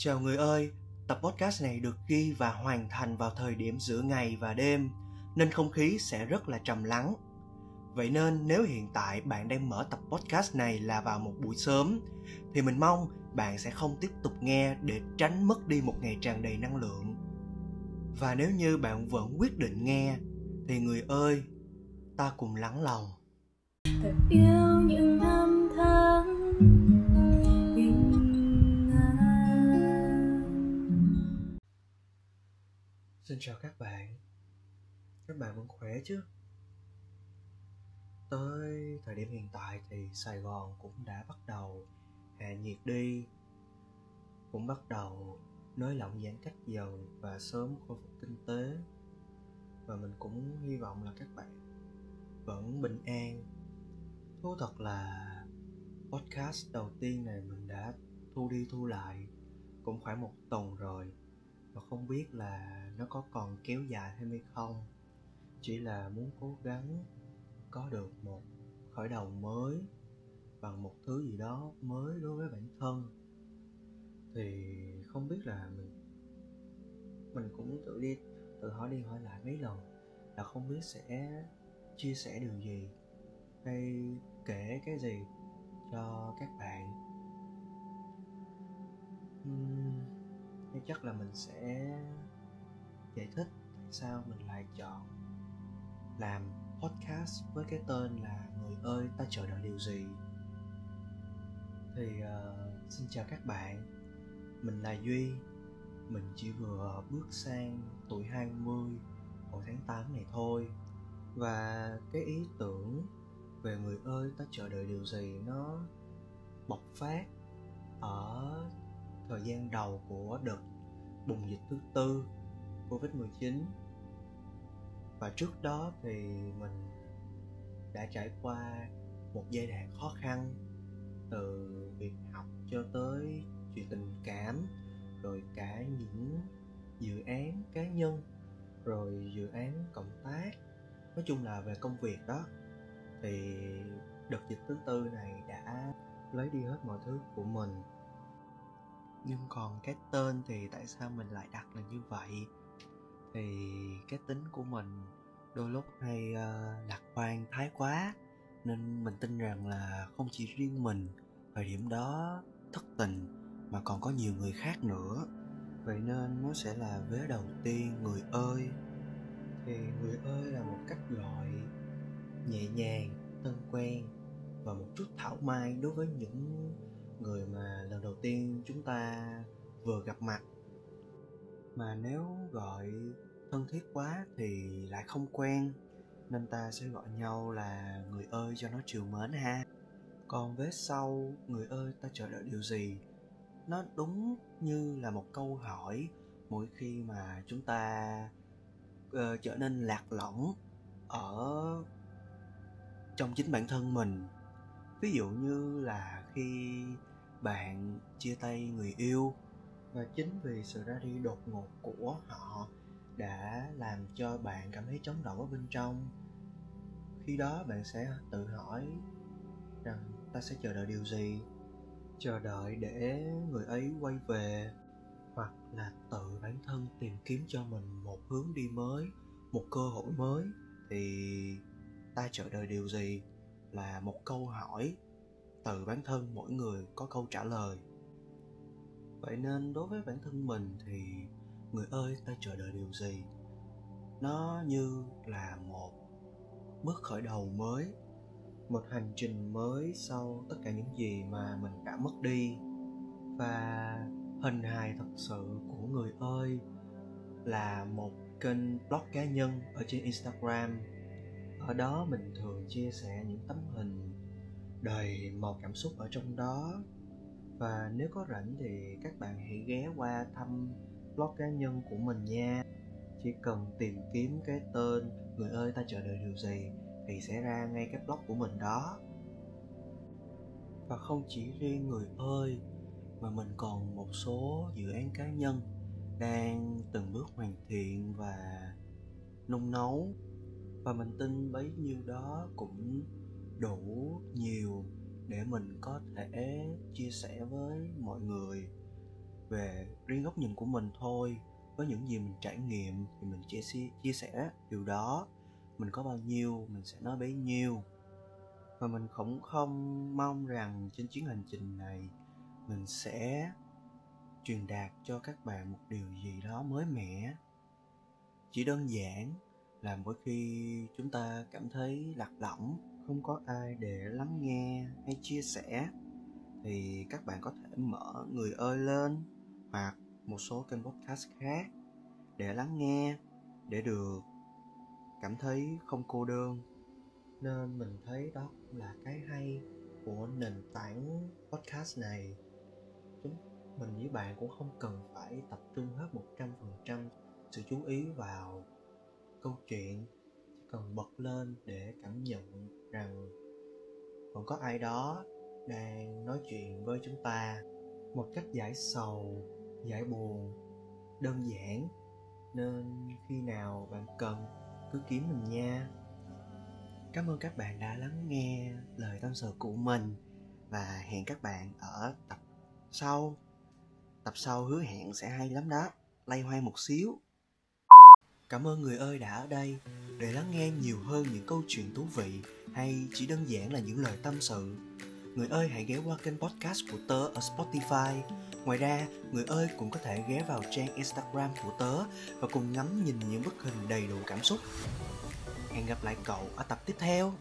Chào người ơi, tập podcast này được ghi và hoàn thành vào thời điểm giữa ngày và đêm, nên không khí sẽ rất là trầm lắng. Vậy nên nếu hiện tại bạn đang mở tập podcast này là vào một buổi sớm, thì mình mong bạn sẽ không tiếp tục nghe để tránh mất đi một ngày tràn đầy năng lượng. Và nếu như bạn vẫn quyết định nghe, thì người ơi, ta cùng lắng lòng. thật yêu những Xin chào các bạn. Các bạn vẫn khỏe chứ? Tới thời điểm hiện tại thì Sài Gòn cũng đã bắt đầu hạ nhiệt đi, Cũng bắt đầu nới lỏng giãn cách dần và sớm khôi phục kinh tế. Và mình cũng hy vọng là các bạn vẫn bình an. Thú thật là podcast đầu tiên này mình đã thu đi thu lại cũng khoảng một tuần rồi và không biết là nó có còn kéo dài thêm hay không. Chỉ là muốn cố gắng có được một khởi đầu mới bằng một thứ gì đó mới đối với bản thân. Thì không biết là mình mình cũng tự đi tự hỏi đi hỏi lại mấy lần là không biết sẽ chia sẻ điều gì hay kể cái gì cho các bạn. Uhm, nên chắc là mình sẽ giải thích tại sao mình lại chọn làm podcast với cái tên là người ơi ta chờ đợi điều gì? Thì uh, xin chào các bạn. Mình là duy. Mình chỉ vừa bước sang tuổi 20 hồi tháng 8 này thôi. Và cái ý tưởng về người ơi ta chờ đợi điều gì nó bộc phát ở thời gian đầu của đợt bùng dịch thứ tư Covid-19 và trước đó thì mình đã trải qua một giai đoạn khó khăn từ việc học cho tới chuyện tình cảm, rồi cả những dự án cá nhân, rồi dự án cộng tác. Nói chung là về công việc đó, thì đợt dịch thứ tư này đã lấy đi hết mọi thứ của mình nhưng còn cái tên thì tại sao mình lại đặt là như vậy? Thì cái tính của mình đôi lúc hay uh, lạc quan thái quá. Nên mình tin rằng là không chỉ riêng mình thời điểm đó thất tình mà còn có nhiều người khác nữa. Vậy nên nó sẽ là vế đầu tiên người ơi. Thì người ơi là một cách gọi nhẹ nhàng thân quen và một chút thảo mai đối với những người mà lần đầu tiên chúng ta vừa gặp mặt. Mà nếu gọi thân thiết quá thì lại không quen nên ta sẽ gọi nhau là người ơi cho nó chiều mến ha. Còn vết sau người ơi ta chờ đợi điều gì? Nó đúng như là một câu hỏi mỗi khi mà chúng ta uh, trở nên lạc lõng ở trong chính bản thân mình. Ví dụ như là khi bạn chia tay người yêu và chính vì sự ra đi đột ngột của họ đã làm cho bạn cảm thấy trống rỗng ở bên trong. Khi đó bạn sẽ tự hỏi rằng ta sẽ chờ đợi điều gì? Chờ đợi để người ấy quay về hoặc là tự bản thân tìm kiếm cho mình một hướng đi mới, một cơ hội mới thì ta chờ đợi điều gì là một câu hỏi từ bản thân mỗi người có câu trả lời. Vậy nên đối với bản thân mình thì người ơi, ta chờ đợi điều gì? Nó như là một bước khởi đầu mới, một hành trình mới sau tất cả những gì mà mình đã mất đi. Và hình hài thật sự của người ơi là một kênh blog cá nhân ở trên instagram. Ở đó mình thường chia sẻ những tấm hình đầy màu cảm xúc ở trong đó. Và nếu có rảnh thì các bạn hãy ghé qua thăm blog cá nhân của mình nha. Chỉ cần tìm kiếm cái tên người ơi ta chờ đợi điều gì thì sẽ ra ngay cái blog của mình đó. Và không chỉ riêng người ơi, mà mình còn một số dự án cá nhân đang từng bước hoàn thiện và nung nấu. Và mình tin bấy nhiêu đó cũng đủ nhiều để mình có thể chia sẻ với mọi người về riêng góc nhìn của mình thôi. Với những gì mình trải nghiệm thì mình chia sẻ chia sẻ điều đó. Mình có bao nhiêu, mình sẽ nói bấy nhiêu. Và mình cũng không mong rằng trên chuyến hành trình này mình sẽ truyền đạt cho các bạn một điều gì đó mới mẻ. Chỉ đơn giản là mỗi khi chúng ta cảm thấy lạc lõng không có ai để lắng nghe hay chia sẻ, thì các bạn có thể mở người ơi lên hoặc một số kênh podcast khác để lắng nghe để được cảm thấy không cô đơn. Nên mình thấy đó cũng là cái hay của nền tảng podcast này. Chúng mình với bạn cũng không cần phải tập trung hết một trăm phần trăm sự chú ý vào câu chuyện cần bật lên để cảm nhận rằng vẫn có ai đó đang nói chuyện với chúng ta một cách giải sầu, giải buồn, đơn giản. Nên khi nào bạn cần, cứ kiếm mình nha. Cảm ơn các bạn đã lắng nghe lời tâm sự của mình và hẹn các bạn ở tập sau. Tập sau hứa hẹn sẽ hay lắm đó. Lay hoay một xíu cảm ơn người ơi đã ở đây để lắng nghe nhiều hơn những câu chuyện thú vị hay chỉ đơn giản là những lời tâm sự. Người ơi hãy ghé qua kênh podcast của tớ ở spotify. Ngoài ra, người ơi cũng có thể ghé vào trang instagram của tớ và cùng ngắm nhìn những bức hình đầy đủ cảm xúc. Hẹn gặp lại cậu ở tập tiếp theo.